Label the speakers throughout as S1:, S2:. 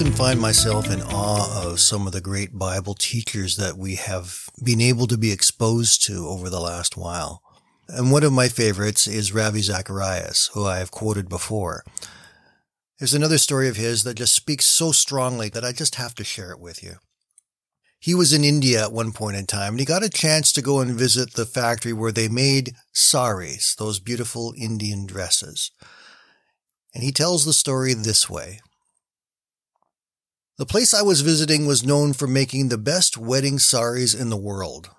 S1: Often find myself in awe of some of the great Bible teachers that we have been able to be exposed to over the last while. And one of my favorites is Ravi Zacharias, who I have quoted before. There's another story of his that just speaks so strongly that I just have to share it with you. He was in India at one point in time and he got a chance to go and visit the factory where they made saris, those beautiful Indian dresses. And he tells the story this way. The place I was visiting was known for making the best wedding saris in the world.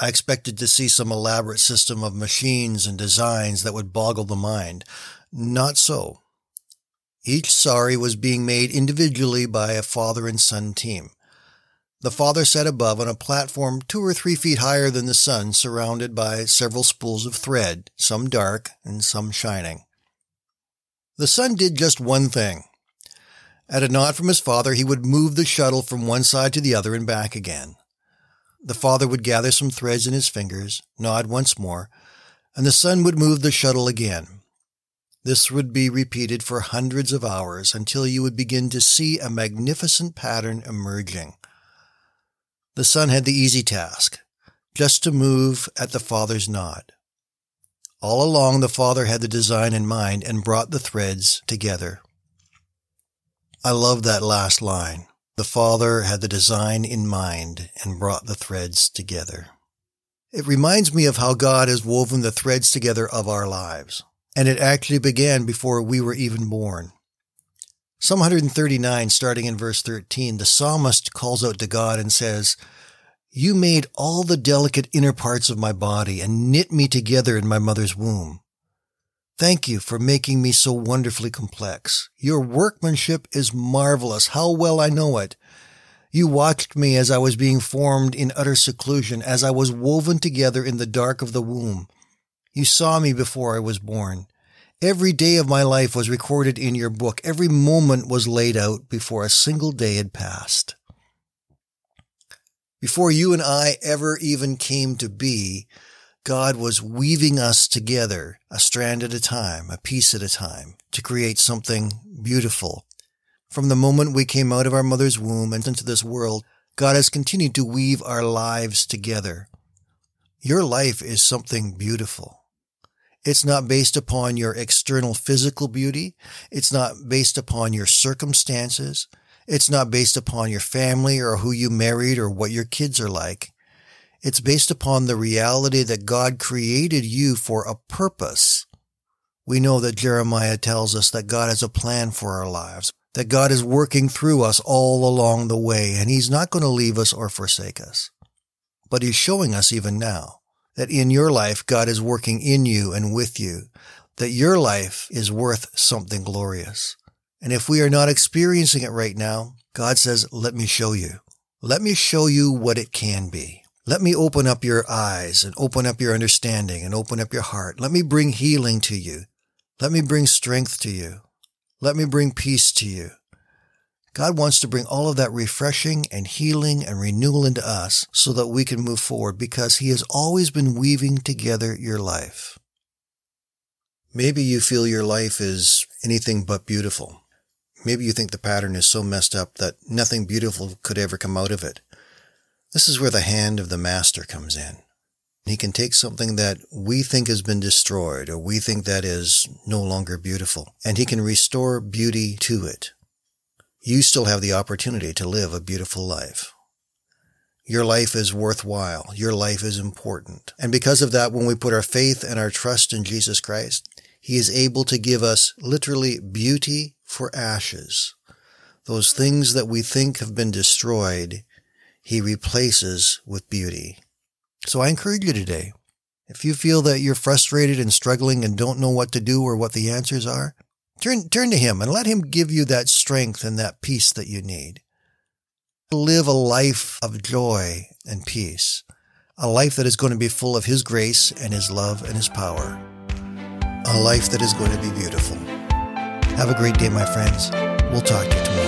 S1: I expected to see some elaborate system of machines and designs that would boggle the mind. Not so. Each sari was being made individually by a father and son team. The father sat above on a platform two or three feet higher than the son, surrounded by several spools of thread, some dark and some shining. The son did just one thing. At a nod from his father, he would move the shuttle from one side to the other and back again. The father would gather some threads in his fingers, nod once more, and the son would move the shuttle again. This would be repeated for hundreds of hours until you would begin to see a magnificent pattern emerging. The son had the easy task, just to move at the father's nod. All along, the father had the design in mind and brought the threads together. I love that last line. The Father had the design in mind and brought the threads together. It reminds me of how God has woven the threads together of our lives. And it actually began before we were even born. Psalm 139, starting in verse 13, the psalmist calls out to God and says, You made all the delicate inner parts of my body and knit me together in my mother's womb. Thank you for making me so wonderfully complex. Your workmanship is marvelous. How well I know it. You watched me as I was being formed in utter seclusion, as I was woven together in the dark of the womb. You saw me before I was born. Every day of my life was recorded in your book. Every moment was laid out before a single day had passed. Before you and I ever even came to be, God was weaving us together, a strand at a time, a piece at a time, to create something beautiful. From the moment we came out of our mother's womb and into this world, God has continued to weave our lives together. Your life is something beautiful. It's not based upon your external physical beauty. It's not based upon your circumstances. It's not based upon your family or who you married or what your kids are like. It's based upon the reality that God created you for a purpose. We know that Jeremiah tells us that God has a plan for our lives, that God is working through us all along the way, and He's not going to leave us or forsake us. But He's showing us even now that in your life, God is working in you and with you, that your life is worth something glorious. And if we are not experiencing it right now, God says, let me show you. Let me show you what it can be. Let me open up your eyes and open up your understanding and open up your heart. Let me bring healing to you. Let me bring strength to you. Let me bring peace to you. God wants to bring all of that refreshing and healing and renewal into us so that we can move forward because He has always been weaving together your life. Maybe you feel your life is anything but beautiful. Maybe you think the pattern is so messed up that nothing beautiful could ever come out of it. This is where the hand of the master comes in. He can take something that we think has been destroyed or we think that is no longer beautiful, and he can restore beauty to it. You still have the opportunity to live a beautiful life. Your life is worthwhile. Your life is important. And because of that, when we put our faith and our trust in Jesus Christ, he is able to give us literally beauty for ashes. Those things that we think have been destroyed, he replaces with beauty. So I encourage you today, if you feel that you're frustrated and struggling and don't know what to do or what the answers are, turn, turn to him and let him give you that strength and that peace that you need. Live a life of joy and peace, a life that is going to be full of His grace and His love and His power. A life that is going to be beautiful. Have a great day, my friends. We'll talk to you tomorrow.